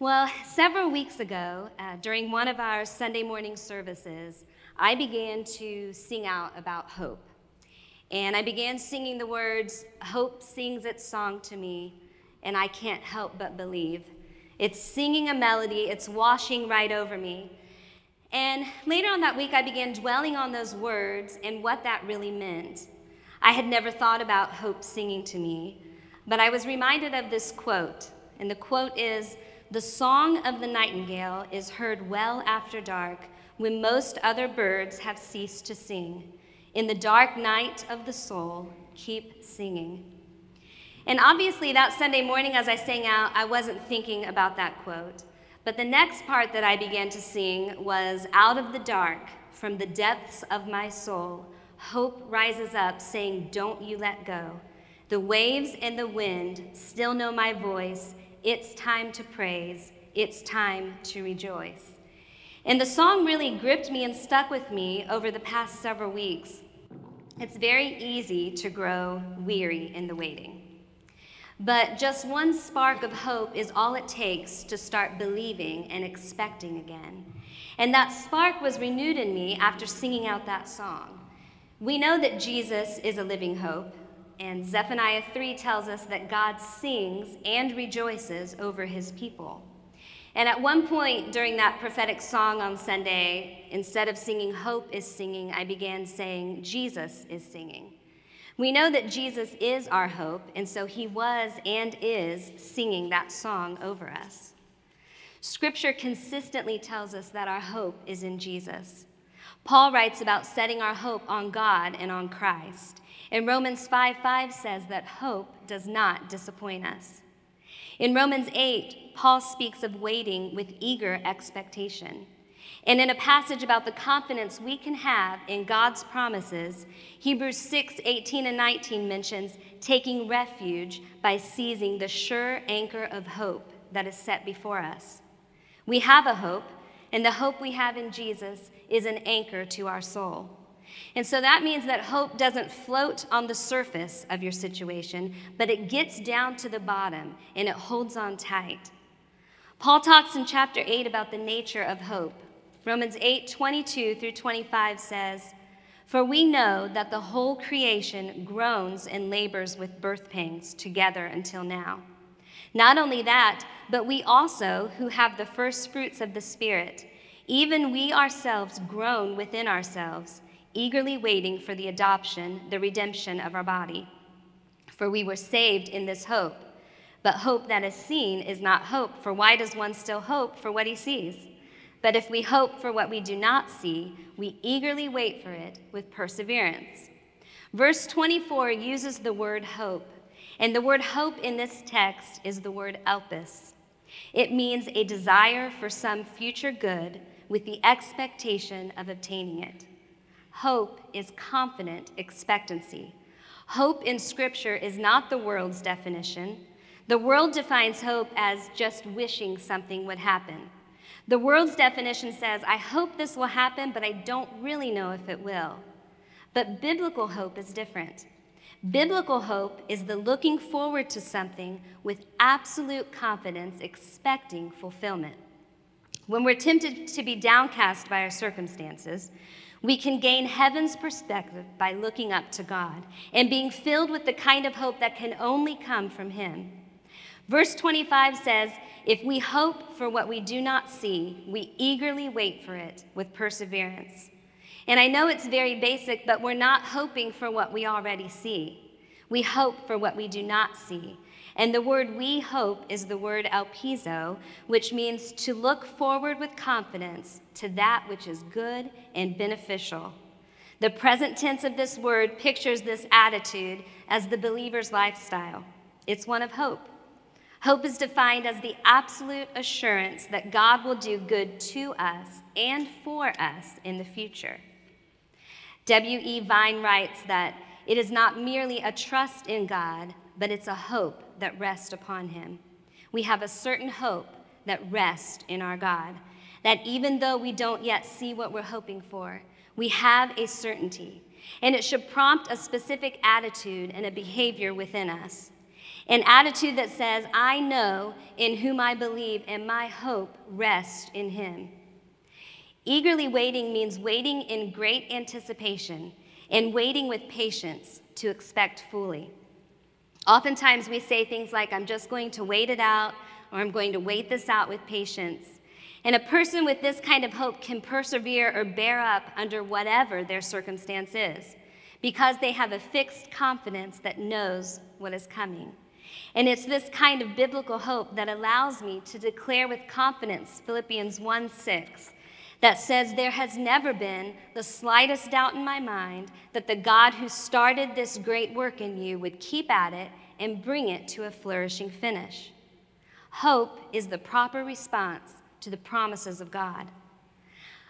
Well, several weeks ago, uh, during one of our Sunday morning services, I began to sing out about hope. And I began singing the words, Hope sings its song to me, and I can't help but believe. It's singing a melody, it's washing right over me. And later on that week, I began dwelling on those words and what that really meant. I had never thought about hope singing to me, but I was reminded of this quote. And the quote is The song of the nightingale is heard well after dark when most other birds have ceased to sing. In the dark night of the soul, keep singing. And obviously, that Sunday morning as I sang out, I wasn't thinking about that quote. But the next part that I began to sing was Out of the dark, from the depths of my soul, hope rises up, saying, Don't you let go. The waves and the wind still know my voice. It's time to praise, it's time to rejoice. And the song really gripped me and stuck with me over the past several weeks. It's very easy to grow weary in the waiting. But just one spark of hope is all it takes to start believing and expecting again. And that spark was renewed in me after singing out that song. We know that Jesus is a living hope, and Zephaniah 3 tells us that God sings and rejoices over his people. And at one point during that prophetic song on Sunday, instead of singing Hope is singing, I began saying Jesus is singing. We know that Jesus is our hope, and so he was and is singing that song over us. Scripture consistently tells us that our hope is in Jesus. Paul writes about setting our hope on God and on Christ. And Romans 5 5 says that hope does not disappoint us. In Romans 8, Paul speaks of waiting with eager expectation. And in a passage about the confidence we can have in God's promises, Hebrews 6 18 and 19 mentions taking refuge by seizing the sure anchor of hope that is set before us. We have a hope, and the hope we have in Jesus is an anchor to our soul. And so that means that hope doesn't float on the surface of your situation, but it gets down to the bottom and it holds on tight. Paul talks in chapter 8 about the nature of hope. Romans 8 22 through 25 says, For we know that the whole creation groans and labors with birth pangs together until now. Not only that, but we also, who have the first fruits of the Spirit, even we ourselves groan within ourselves, eagerly waiting for the adoption, the redemption of our body. For we were saved in this hope. But hope that is seen is not hope, for why does one still hope for what he sees? But if we hope for what we do not see, we eagerly wait for it with perseverance. Verse 24 uses the word hope, and the word hope in this text is the word elpis. It means a desire for some future good with the expectation of obtaining it. Hope is confident expectancy. Hope in Scripture is not the world's definition. The world defines hope as just wishing something would happen. The world's definition says, I hope this will happen, but I don't really know if it will. But biblical hope is different. Biblical hope is the looking forward to something with absolute confidence, expecting fulfillment. When we're tempted to be downcast by our circumstances, we can gain heaven's perspective by looking up to God and being filled with the kind of hope that can only come from Him. Verse 25 says, If we hope for what we do not see, we eagerly wait for it with perseverance. And I know it's very basic, but we're not hoping for what we already see. We hope for what we do not see. And the word we hope is the word elpizo, which means to look forward with confidence to that which is good and beneficial. The present tense of this word pictures this attitude as the believer's lifestyle. It's one of hope. Hope is defined as the absolute assurance that God will do good to us and for us in the future. W.E. Vine writes that it is not merely a trust in God, but it's a hope that rests upon Him. We have a certain hope that rests in our God, that even though we don't yet see what we're hoping for, we have a certainty, and it should prompt a specific attitude and a behavior within us. An attitude that says, I know in whom I believe, and my hope rests in him. Eagerly waiting means waiting in great anticipation and waiting with patience to expect fully. Oftentimes we say things like, I'm just going to wait it out, or I'm going to wait this out with patience. And a person with this kind of hope can persevere or bear up under whatever their circumstance is because they have a fixed confidence that knows what is coming. And it's this kind of biblical hope that allows me to declare with confidence Philippians 1 6 that says, There has never been the slightest doubt in my mind that the God who started this great work in you would keep at it and bring it to a flourishing finish. Hope is the proper response to the promises of God.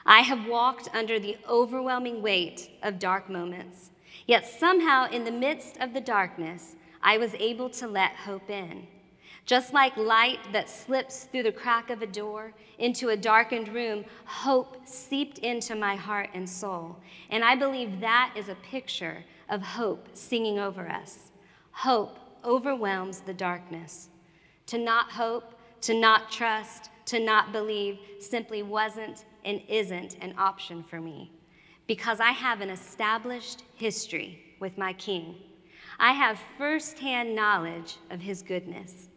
I have walked under the overwhelming weight of dark moments, yet somehow in the midst of the darkness, I was able to let hope in. Just like light that slips through the crack of a door into a darkened room, hope seeped into my heart and soul. And I believe that is a picture of hope singing over us. Hope overwhelms the darkness. To not hope, to not trust, to not believe simply wasn't and isn't an option for me because I have an established history with my King. I have firsthand knowledge of his goodness.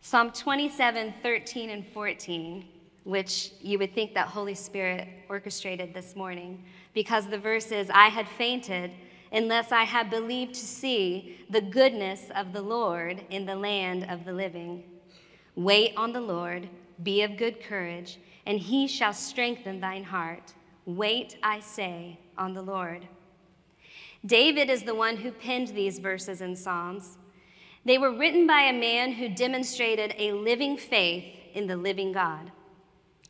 Psalm 27, 13, and 14, which you would think that Holy Spirit orchestrated this morning, because the verse is, I had fainted unless I had believed to see the goodness of the Lord in the land of the living. Wait on the Lord, be of good courage, and he shall strengthen thine heart. Wait, I say, on the Lord. David is the one who penned these verses in Psalms. They were written by a man who demonstrated a living faith in the living God.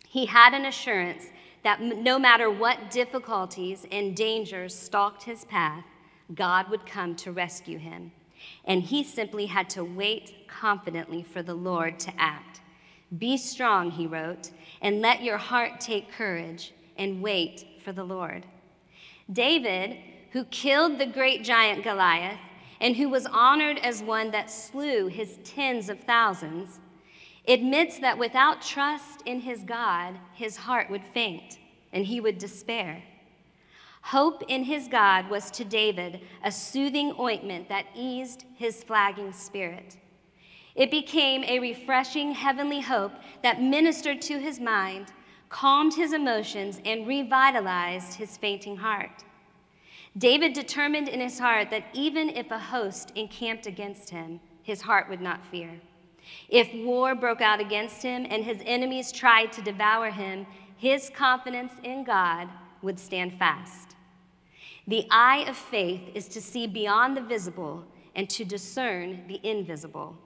He had an assurance that no matter what difficulties and dangers stalked his path, God would come to rescue him. And he simply had to wait confidently for the Lord to act. Be strong, he wrote, and let your heart take courage and wait for the Lord. David, who killed the great giant Goliath, and who was honored as one that slew his tens of thousands, admits that without trust in his God, his heart would faint and he would despair. Hope in his God was to David a soothing ointment that eased his flagging spirit. It became a refreshing heavenly hope that ministered to his mind, calmed his emotions, and revitalized his fainting heart. David determined in his heart that even if a host encamped against him, his heart would not fear. If war broke out against him and his enemies tried to devour him, his confidence in God would stand fast. The eye of faith is to see beyond the visible and to discern the invisible.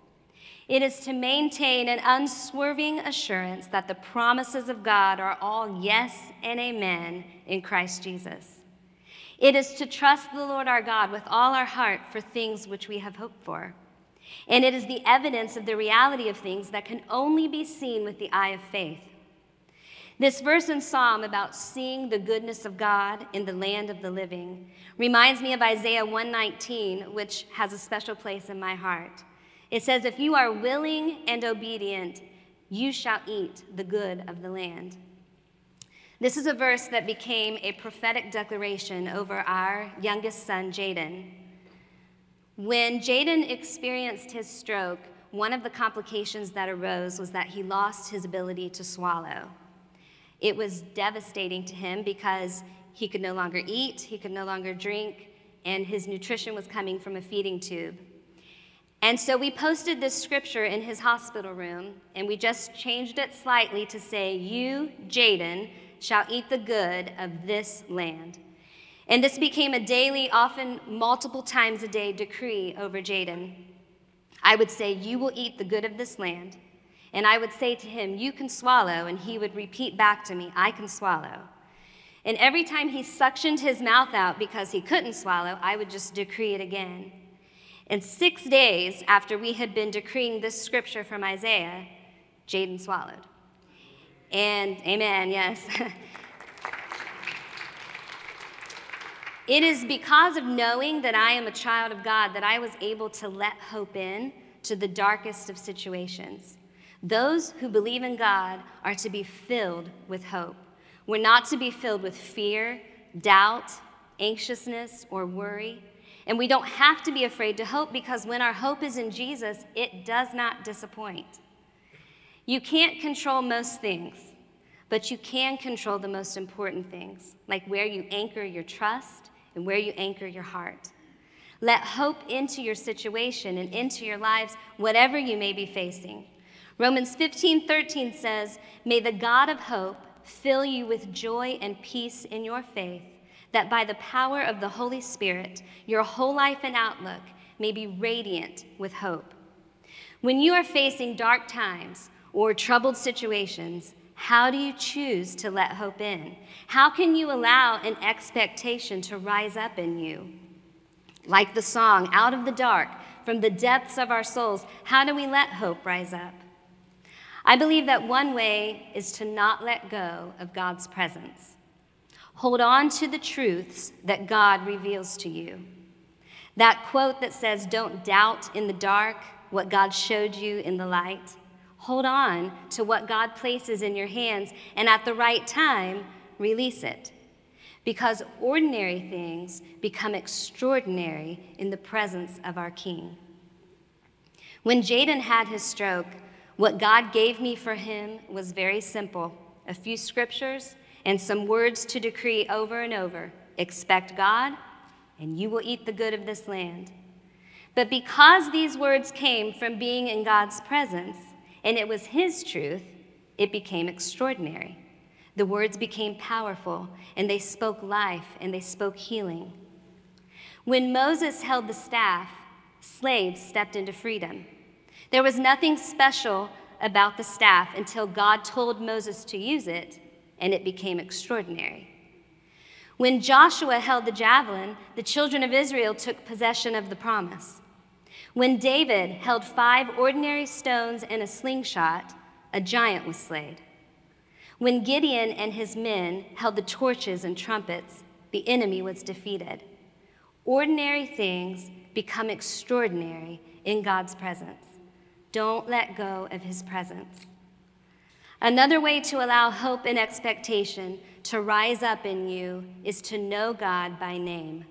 It is to maintain an unswerving assurance that the promises of God are all yes and amen in Christ Jesus. It is to trust the Lord our God with all our heart for things which we have hoped for. And it is the evidence of the reality of things that can only be seen with the eye of faith. This verse in Psalm about seeing the goodness of God in the land of the living reminds me of Isaiah 119, which has a special place in my heart. It says, If you are willing and obedient, you shall eat the good of the land. This is a verse that became a prophetic declaration over our youngest son, Jaden. When Jaden experienced his stroke, one of the complications that arose was that he lost his ability to swallow. It was devastating to him because he could no longer eat, he could no longer drink, and his nutrition was coming from a feeding tube. And so we posted this scripture in his hospital room, and we just changed it slightly to say, You, Jaden, shall eat the good of this land. And this became a daily, often multiple times a day decree over Jaden. I would say, You will eat the good of this land. And I would say to him, You can swallow. And he would repeat back to me, I can swallow. And every time he suctioned his mouth out because he couldn't swallow, I would just decree it again. And six days after we had been decreeing this scripture from Isaiah, Jaden swallowed. And amen, yes. It is because of knowing that I am a child of God that I was able to let hope in to the darkest of situations. Those who believe in God are to be filled with hope. We're not to be filled with fear, doubt, anxiousness, or worry. And we don't have to be afraid to hope because when our hope is in Jesus, it does not disappoint. You can't control most things, but you can control the most important things, like where you anchor your trust and where you anchor your heart. Let hope into your situation and into your lives, whatever you may be facing. Romans 15 13 says, May the God of hope fill you with joy and peace in your faith that by the power of the Holy Spirit, your whole life and outlook may be radiant with hope. When you are facing dark times or troubled situations, how do you choose to let hope in? How can you allow an expectation to rise up in you? Like the song, Out of the Dark, from the depths of our souls, how do we let hope rise up? I believe that one way is to not let go of God's presence. Hold on to the truths that God reveals to you. That quote that says, Don't doubt in the dark what God showed you in the light. Hold on to what God places in your hands, and at the right time, release it. Because ordinary things become extraordinary in the presence of our King. When Jaden had his stroke, what God gave me for him was very simple a few scriptures and some words to decree over and over expect God, and you will eat the good of this land. But because these words came from being in God's presence, and it was His truth, it became extraordinary. The words became powerful, and they spoke life, and they spoke healing. When Moses held the staff, slaves stepped into freedom. There was nothing special about the staff until God told Moses to use it, and it became extraordinary. When Joshua held the javelin, the children of Israel took possession of the promise. When David held five ordinary stones and a slingshot, a giant was slain. When Gideon and his men held the torches and trumpets, the enemy was defeated. Ordinary things become extraordinary in God's presence. Don't let go of his presence. Another way to allow hope and expectation to rise up in you is to know God by name.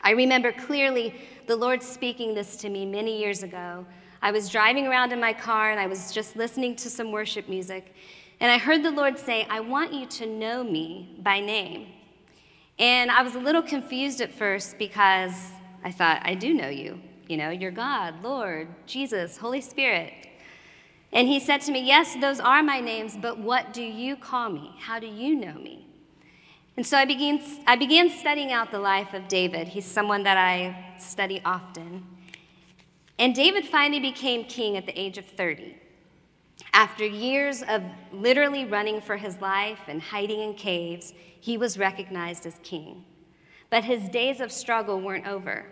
I remember clearly the Lord speaking this to me many years ago. I was driving around in my car and I was just listening to some worship music, and I heard the Lord say, I want you to know me by name. And I was a little confused at first because I thought, I do know you. You know, you're God, Lord, Jesus, Holy Spirit. And he said to me, Yes, those are my names, but what do you call me? How do you know me? And so I began, I began studying out the life of David. He's someone that I study often. And David finally became king at the age of 30. After years of literally running for his life and hiding in caves, he was recognized as king. But his days of struggle weren't over.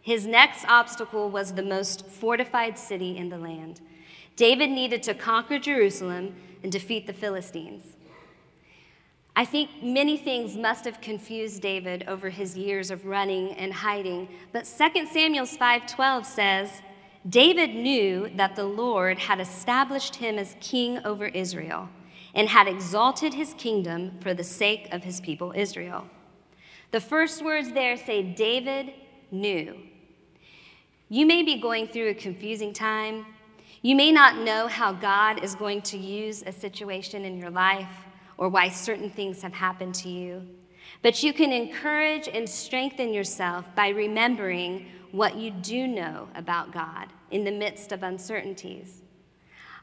His next obstacle was the most fortified city in the land. David needed to conquer Jerusalem and defeat the Philistines. I think many things must have confused David over his years of running and hiding, but 2 Samuel 5:12 says, David knew that the Lord had established him as king over Israel and had exalted his kingdom for the sake of his people Israel. The first words there say David knew. You may be going through a confusing time you may not know how God is going to use a situation in your life or why certain things have happened to you, but you can encourage and strengthen yourself by remembering what you do know about God in the midst of uncertainties.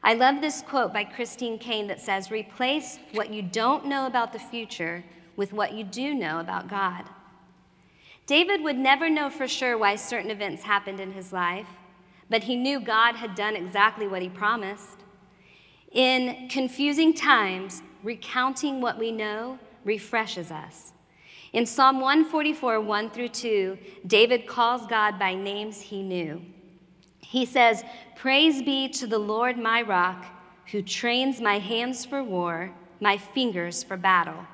I love this quote by Christine Caine that says, Replace what you don't know about the future with what you do know about God. David would never know for sure why certain events happened in his life but he knew God had done exactly what he promised. In confusing times, recounting what we know refreshes us. In Psalm 144, 1 through 2, David calls God by names he knew. He says, Praise be to the Lord my rock, who trains my hands for war, my fingers for battle.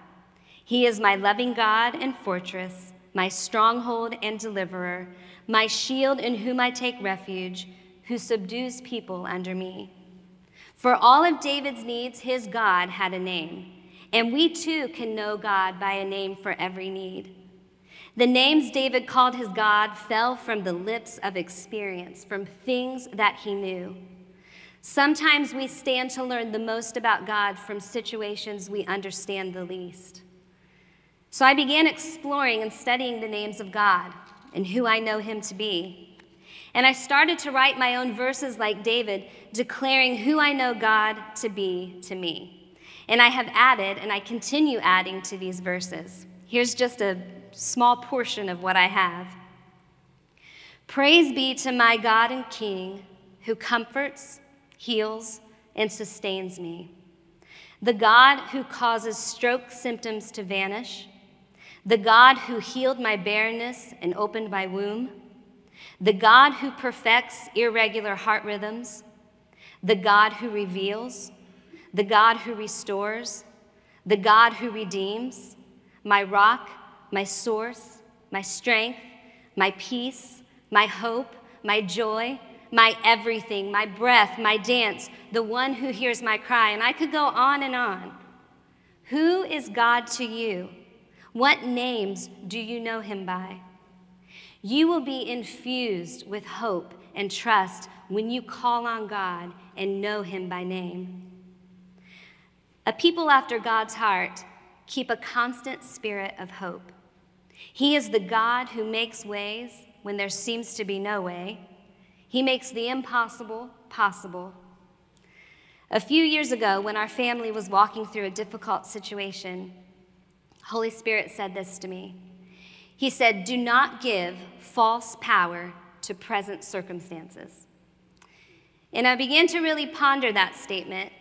He is my loving God and fortress, my stronghold and deliverer, my shield in whom I take refuge, who subdues people under me. For all of David's needs, his God had a name, and we too can know God by a name for every need. The names David called his God fell from the lips of experience, from things that he knew. Sometimes we stand to learn the most about God from situations we understand the least. So I began exploring and studying the names of God and who I know him to be. And I started to write my own verses like David, declaring who I know God to be to me. And I have added, and I continue adding to these verses. Here's just a small portion of what I have. Praise be to my God and King who comforts, heals, and sustains me. The God who causes stroke symptoms to vanish the God who healed my barrenness and opened my womb, the God who perfects irregular heart rhythms, the God who reveals, the God who restores, the God who redeems, my rock, my source, my strength, my peace, my hope, my joy, my everything, my breath, my dance, the one who hears my cry. And I could go on and on. Who is God to you? What names do you know him by? You will be infused with hope and trust when you call on God and know him by name. A people after God's heart keep a constant spirit of hope. He is the God who makes ways when there seems to be no way. He makes the impossible possible. A few years ago, when our family was walking through a difficult situation, Holy Spirit said this to me. He said, Do not give false power to present circumstances. And I began to really ponder that statement.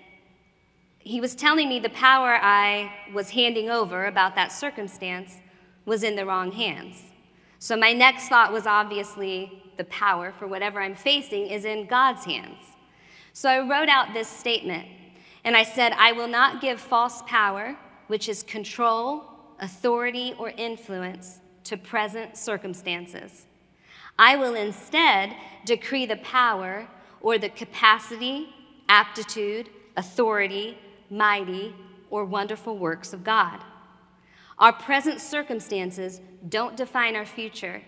He was telling me the power I was handing over about that circumstance was in the wrong hands. So my next thought was obviously the power for whatever I'm facing is in God's hands. So I wrote out this statement and I said, I will not give false power, which is control authority, or influence to present circumstances. I will instead decree the power or the capacity, aptitude, authority, mighty, or wonderful works of God. Our present circumstances don't define our future.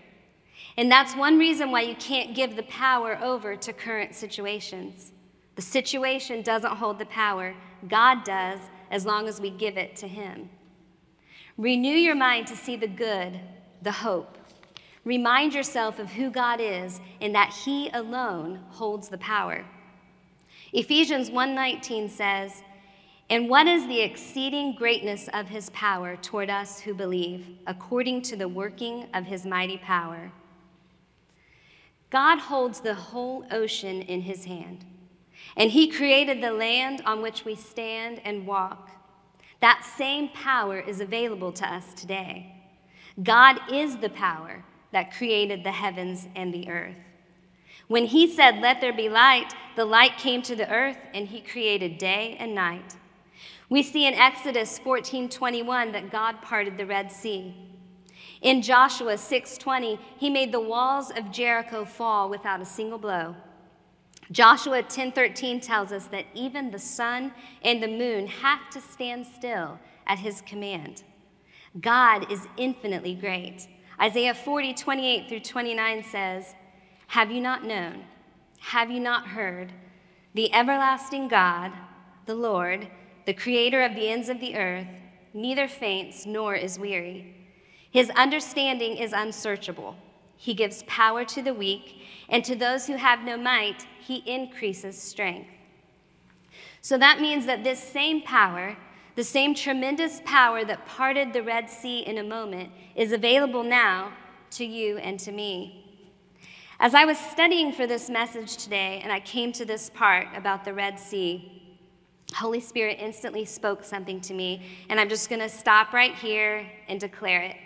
And that's one reason why you can't give the power over to current situations. The situation doesn't hold the power, God does, as long as we give it to Him. Renew your mind to see the good, the hope. Remind yourself of who God is and that he alone holds the power. Ephesians 1:19 says, "And what is the exceeding greatness of his power toward us who believe, according to the working of his mighty power?" God holds the whole ocean in his hand, and he created the land on which we stand and walk. That same power is available to us today. God is the power that created the heavens and the earth. When he said, Let there be light, the light came to the earth and he created day and night. We see in Exodus 14:21 that God parted the Red Sea. In Joshua 6:20, he made the walls of Jericho fall without a single blow. Joshua 10:13 tells us that even the sun and the moon have to stand still at his command. God is infinitely great. Isaiah 40:28 through 29 says, "Have you not known? Have you not heard? The everlasting God, the Lord, the creator of the ends of the earth, neither faints nor is weary. His understanding is unsearchable. He gives power to the weak, and to those who have no might, he increases strength. So that means that this same power, the same tremendous power that parted the Red Sea in a moment, is available now to you and to me. As I was studying for this message today and I came to this part about the Red Sea, Holy Spirit instantly spoke something to me, and I'm just going to stop right here and declare it.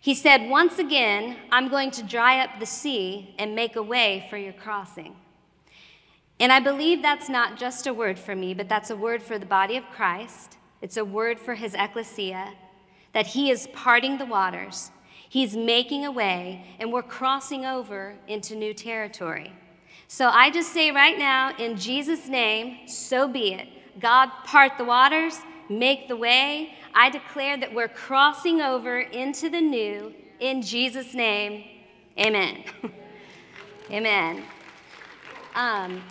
He said, Once again, I'm going to dry up the sea and make a way for your crossing. And I believe that's not just a word for me, but that's a word for the body of Christ. It's a word for his ecclesia, that he is parting the waters. He's making a way, and we're crossing over into new territory. So I just say right now, in Jesus' name, so be it. God, part the waters, make the way. I declare that we're crossing over into the new in Jesus' name. Amen. Amen. Um,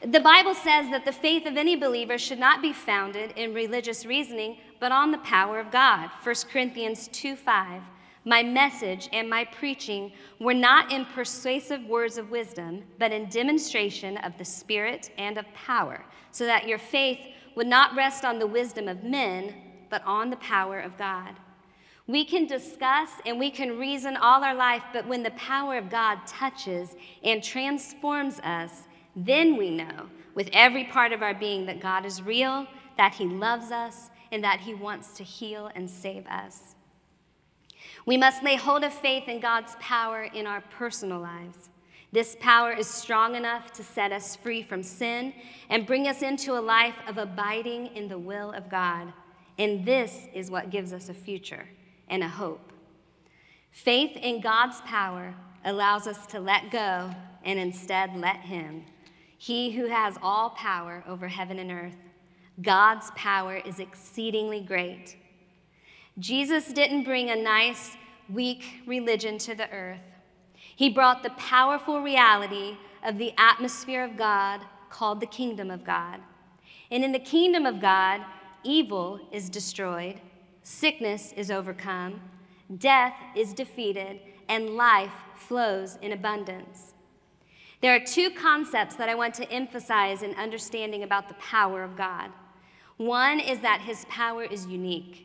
the Bible says that the faith of any believer should not be founded in religious reasoning, but on the power of God. 1 Corinthians 2 5. My message and my preaching were not in persuasive words of wisdom, but in demonstration of the Spirit and of power, so that your faith would not rest on the wisdom of men, but on the power of God. We can discuss and we can reason all our life, but when the power of God touches and transforms us, then we know with every part of our being that God is real, that He loves us, and that He wants to heal and save us. We must lay hold of faith in God's power in our personal lives. This power is strong enough to set us free from sin and bring us into a life of abiding in the will of God. And this is what gives us a future and a hope. Faith in God's power allows us to let go and instead let Him. He who has all power over heaven and earth. God's power is exceedingly great. Jesus didn't bring a nice, weak religion to the earth. He brought the powerful reality of the atmosphere of God called the kingdom of God. And in the kingdom of God, evil is destroyed, sickness is overcome, death is defeated, and life flows in abundance. There are two concepts that I want to emphasize in understanding about the power of God. One is that his power is unique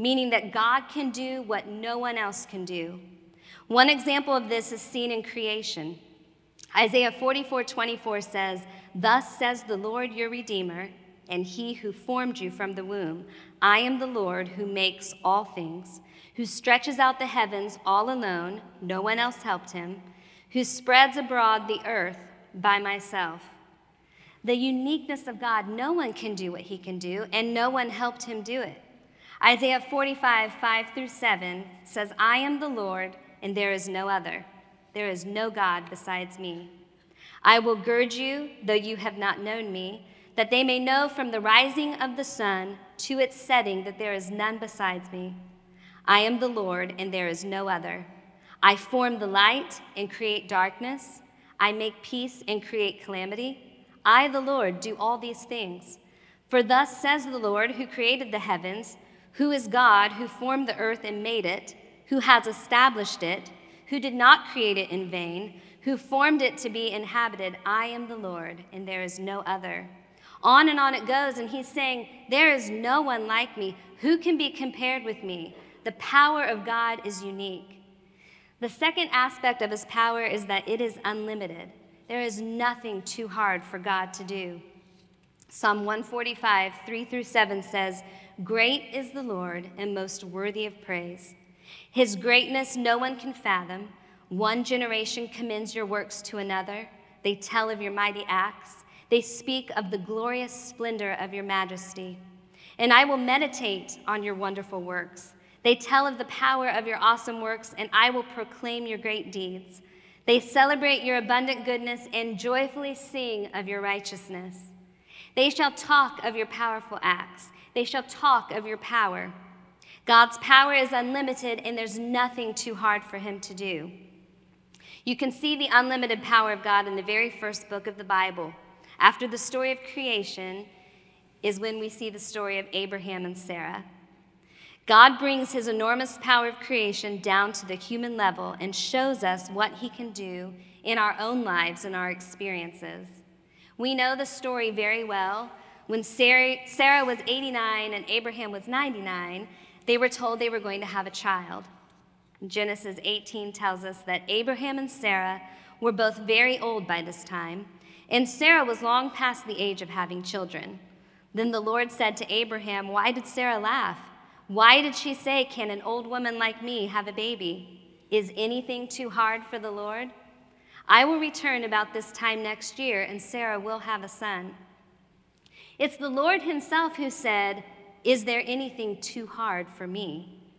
meaning that God can do what no one else can do. One example of this is seen in creation. Isaiah 44 24 says, Thus says the Lord your Redeemer, and he who formed you from the womb. I am the Lord who makes all things, who stretches out the heavens all alone, no one else helped him, who spreads abroad the earth by myself. The uniqueness of God, no one can do what he can do, and no one helped him do it. Isaiah 45, 5 through 7 says, I am the Lord, and there is no other. There is no God besides me. I will gird you, though you have not known me, that they may know from the rising of the sun to its setting that there is none besides me. I am the Lord, and there is no other. I form the light and create darkness. I make peace and create calamity. I, the Lord, do all these things. For thus says the Lord, who created the heavens who is God, who formed the earth and made it, who has established it, who did not create it in vain, who formed it to be inhabited. I am the Lord, and there is no other. On and on it goes, and he's saying, There is no one like me. Who can be compared with me? The power of God is unique. The second aspect of his power is that it is unlimited. There is nothing too hard for God to do. Psalm 145, 3 through 7 says, Great is the Lord and most worthy of praise. His greatness no one can fathom. One generation commends your works to another. They tell of your mighty acts. They speak of the glorious splendor of your majesty. And I will meditate on your wonderful works. They tell of the power of your awesome works, and I will proclaim your great deeds. They celebrate your abundant goodness and joyfully sing of your righteousness. They shall talk of your powerful acts they shall talk of your power. God's power is unlimited, and there's nothing too hard for him to do. You can see the unlimited power of God in the very first book of the Bible. After the story of creation is when we see the story of Abraham and Sarah. God brings his enormous power of creation down to the human level and shows us what he can do in our own lives and our experiences. We know the story very well when Sarah, was 89 and Abraham was 99, they were told they were going to have a child. Genesis 18 tells us that Abraham and Sarah were both very old by this time, and Sarah was long past the age of having children. Then the Lord said to Abraham, Why did Sarah laugh? Why did she say, Can an old woman like me have a baby? Is anything too hard for the Lord? I will return about this time next year, and Sarah will have a son. It's the Lord Himself who said, Is there anything too hard for me?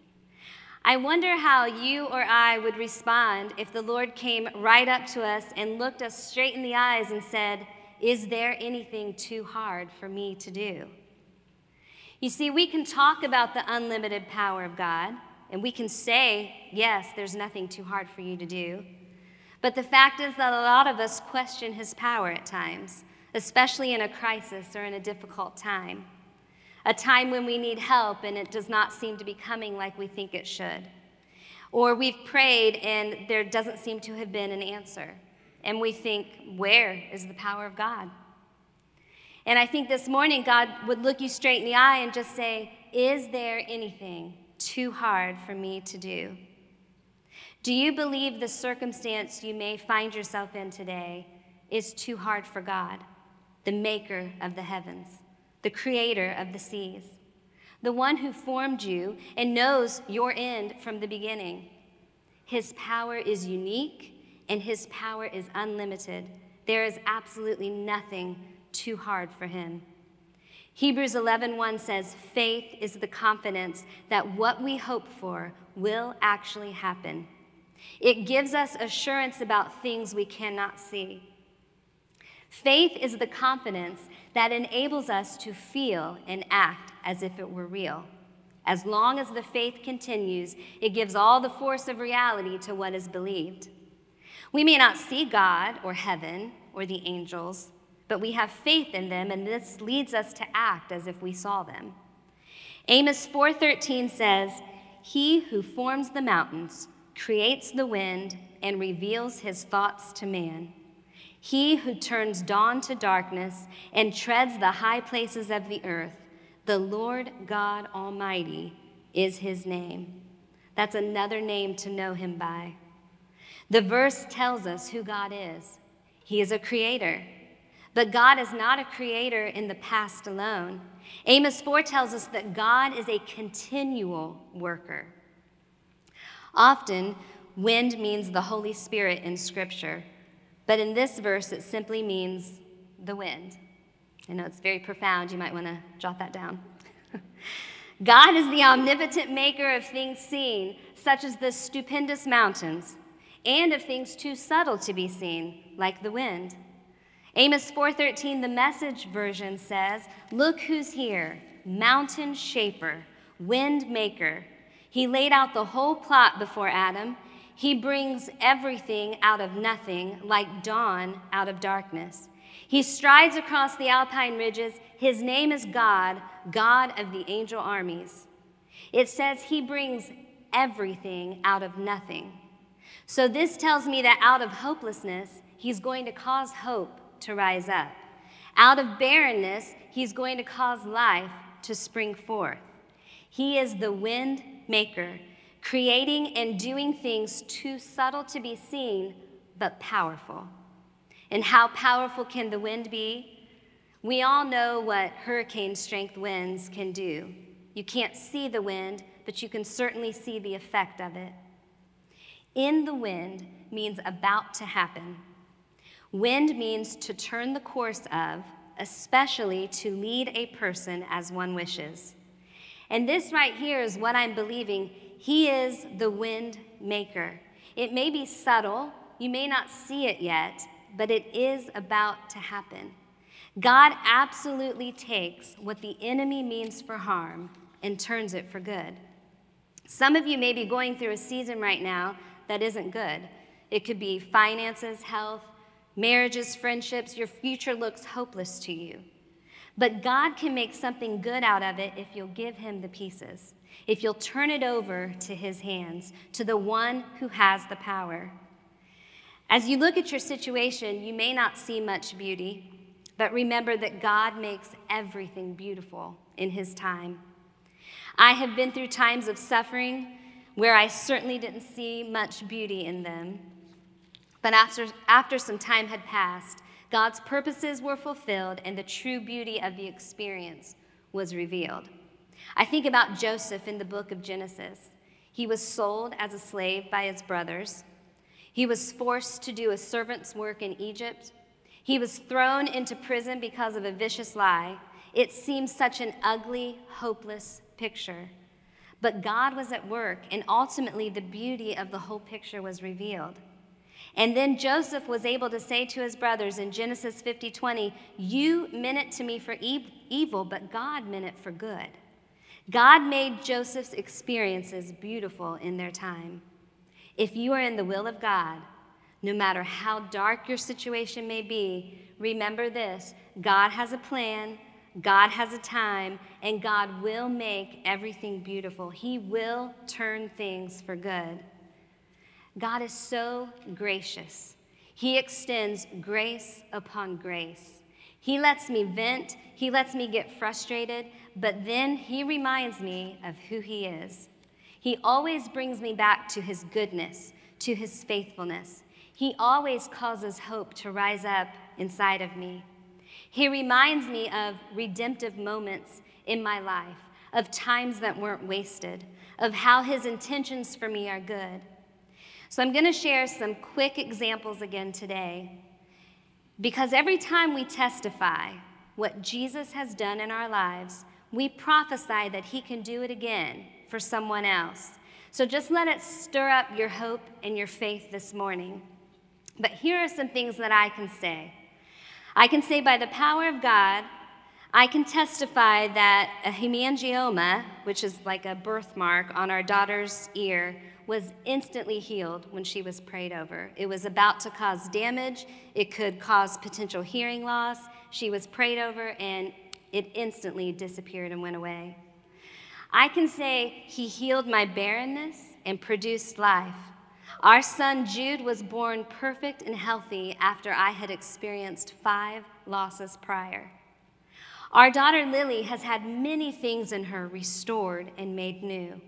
I wonder how you or I would respond if the Lord came right up to us and looked us straight in the eyes and said, Is there anything too hard for me to do? You see, we can talk about the unlimited power of God, and we can say, Yes, there's nothing too hard for you to do. But the fact is that a lot of us question his power at times, especially in a crisis or in a difficult time a time when we need help and it does not seem to be coming like we think it should. Or we've prayed and there doesn't seem to have been an answer. And we think, where is the power of God? And I think this morning God would look you straight in the eye and just say, Is there anything too hard for me to do? Do you believe the circumstance you may find yourself in today is too hard for God, the maker of the heavens? The creator of the seas, the one who formed you and knows your end from the beginning. His power is unique and his power is unlimited. There is absolutely nothing too hard for him. Hebrews 11:1 says, "Faith is the confidence that what we hope for will actually happen." It gives us assurance about things we cannot see. Faith is the confidence that enables us to feel and act as if it were real. As long as the faith continues, it gives all the force of reality to what is believed. We may not see God or heaven or the angels, but we have faith in them and this leads us to act as if we saw them. Amos 4:13 says, "He who forms the mountains, creates the wind and reveals his thoughts to man." He who turns dawn to darkness and treads the high places of the earth, the Lord God Almighty is his name. That's another name to know him by. The verse tells us who God is. He is a creator. But God is not a creator in the past alone. Amos 4 tells us that God is a continual worker. Often, wind means the Holy Spirit in Scripture. But in this verse, it simply means the wind. I know it's very profound. You might want to jot that down. God is the omnipotent maker of things seen, such as the stupendous mountains, and of things too subtle to be seen, like the wind. Amos 4:13 the message version says, "Look who's here, mountain shaper, wind maker. He laid out the whole plot before Adam he brings everything out of nothing, like dawn out of darkness. He strides across the alpine ridges. His name is God, God of the angel armies. It says he brings everything out of nothing. So this tells me that out of hopelessness, he's going to cause hope to rise up. Out of barrenness, he's going to cause life to spring forth. He is the wind maker creating and doing things too subtle to be seen, but powerful. And how powerful can the wind be? We all know what hurricane strength winds can do. You can't see the wind, but you can certainly see the effect of it. In the wind means about to happen. Wind means to turn the course of, especially to lead a person as one wishes. And this right here is what I'm believing he is the wind maker. It may be subtle, you may not see it yet, but it is about to happen. God absolutely takes what the enemy means for harm and turns it for good. Some of you may be going through a season right now that isn't good. It could be finances, health, marriages, friendships. Your future looks hopeless to you. But God can make something good out of it if you'll give Him the pieces if you'll turn it over to his hands, to the one who has the power. As you look at your situation, you may not see much beauty, but remember that God makes everything beautiful in his time. I have been through times of suffering where I certainly didn't see much beauty in them. But after, after some time had passed, God's purposes were fulfilled and the true beauty of the experience was revealed. I think about Joseph in the book of Genesis. He was sold as a slave by his brothers. He was forced to do a servant's work in Egypt. He was thrown into prison because of a vicious lie. It seems such an ugly, hopeless picture. But God was at work, and ultimately the beauty of the whole picture was revealed. And then Joseph was able to say to his brothers in Genesis 50 20, You meant it to me for evil, but God meant it for good. God made Joseph's experiences beautiful in their time. If you are in the will of God, no matter how dark your situation may be, remember this God has a plan, God has a time, and God will make everything beautiful. He will turn things for good. God is so gracious. He extends grace upon grace. He lets me vent, He lets me get frustrated, but then He reminds me of who He is. He always brings me back to His goodness, to His faithfulness. He always causes hope to rise up inside of me. He reminds me of redemptive moments in my life, of times that weren't wasted, of how his intentions for me are good. So I'm going to share some quick examples again today. Because every time we testify what Jesus has done in our lives, we prophesy that he can do it again for someone else. So just let it stir up your hope and your faith this morning. But here are some things that I can say. I can say by the power of God, I can testify that a hemangioma, which is like a birthmark on our daughter's ear, was instantly healed when she was prayed over. It was about to cause damage, it could cause potential hearing loss. She was prayed over, and it instantly disappeared and went away. I can say he healed my barrenness and produced life. Our son Jude was born perfect and healthy after I had experienced five losses prior. Our daughter Lily has had many things in her restored and made new.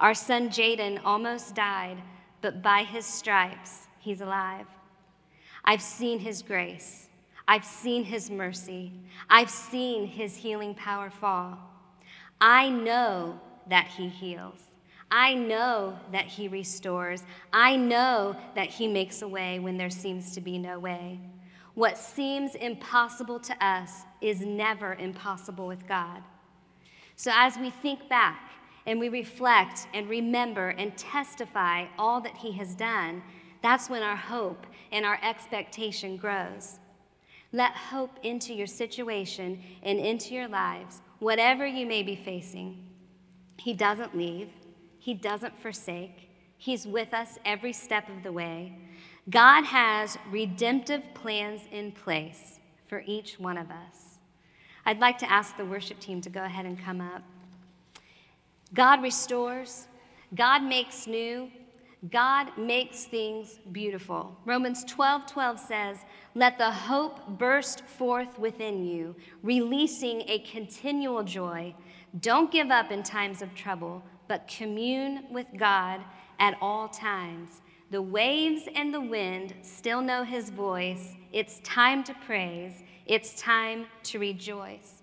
Our son Jaden almost died, but by his stripes, he's alive. I've seen his grace. I've seen his mercy. I've seen his healing power fall. I know that he heals. I know that He restores. I know that He makes a way when there seems to be no way. What seems impossible to us is never impossible with God. So as we think back and we reflect and remember and testify all that He has done, that's when our hope and our expectation grows. Let hope into your situation and into your lives, whatever you may be facing. He doesn't leave, he doesn't forsake, He's with us every step of the way. God has redemptive plans in place for each one of us. I'd like to ask the worship team to go ahead and come up. God restores, God makes new, God makes things beautiful. Romans 12 12 says, Let the hope burst forth within you, releasing a continual joy. Don't give up in times of trouble, but commune with God at all times. The waves and the wind still know his voice. It's time to praise, it's time to rejoice.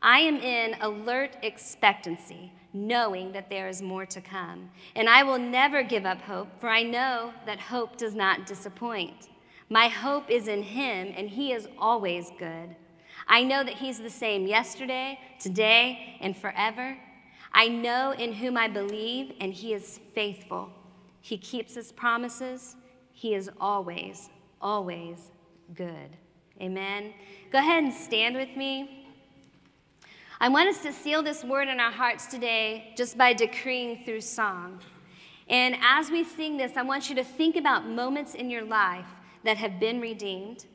I am in alert expectancy, knowing that there is more to come. And I will never give up hope, for I know that hope does not disappoint. My hope is in him, and he is always good. I know that he's the same yesterday, today, and forever. I know in whom I believe, and he is faithful. He keeps his promises. He is always, always good. Amen. Go ahead and stand with me. I want us to seal this word in our hearts today just by decreeing through song. And as we sing this, I want you to think about moments in your life that have been redeemed,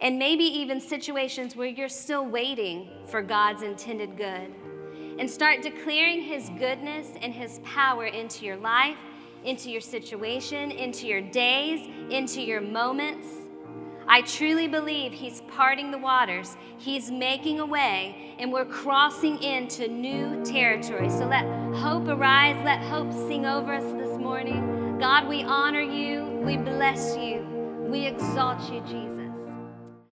and maybe even situations where you're still waiting for God's intended good and start declaring His goodness and His power into your life, into your situation, into your days, into your moments. I truly believe He's parting the waters, He's making a way, and we're crossing into new territory. So let hope arise, let hope sing over us this morning. God, we honor you, we bless you, we exalt you, Jesus.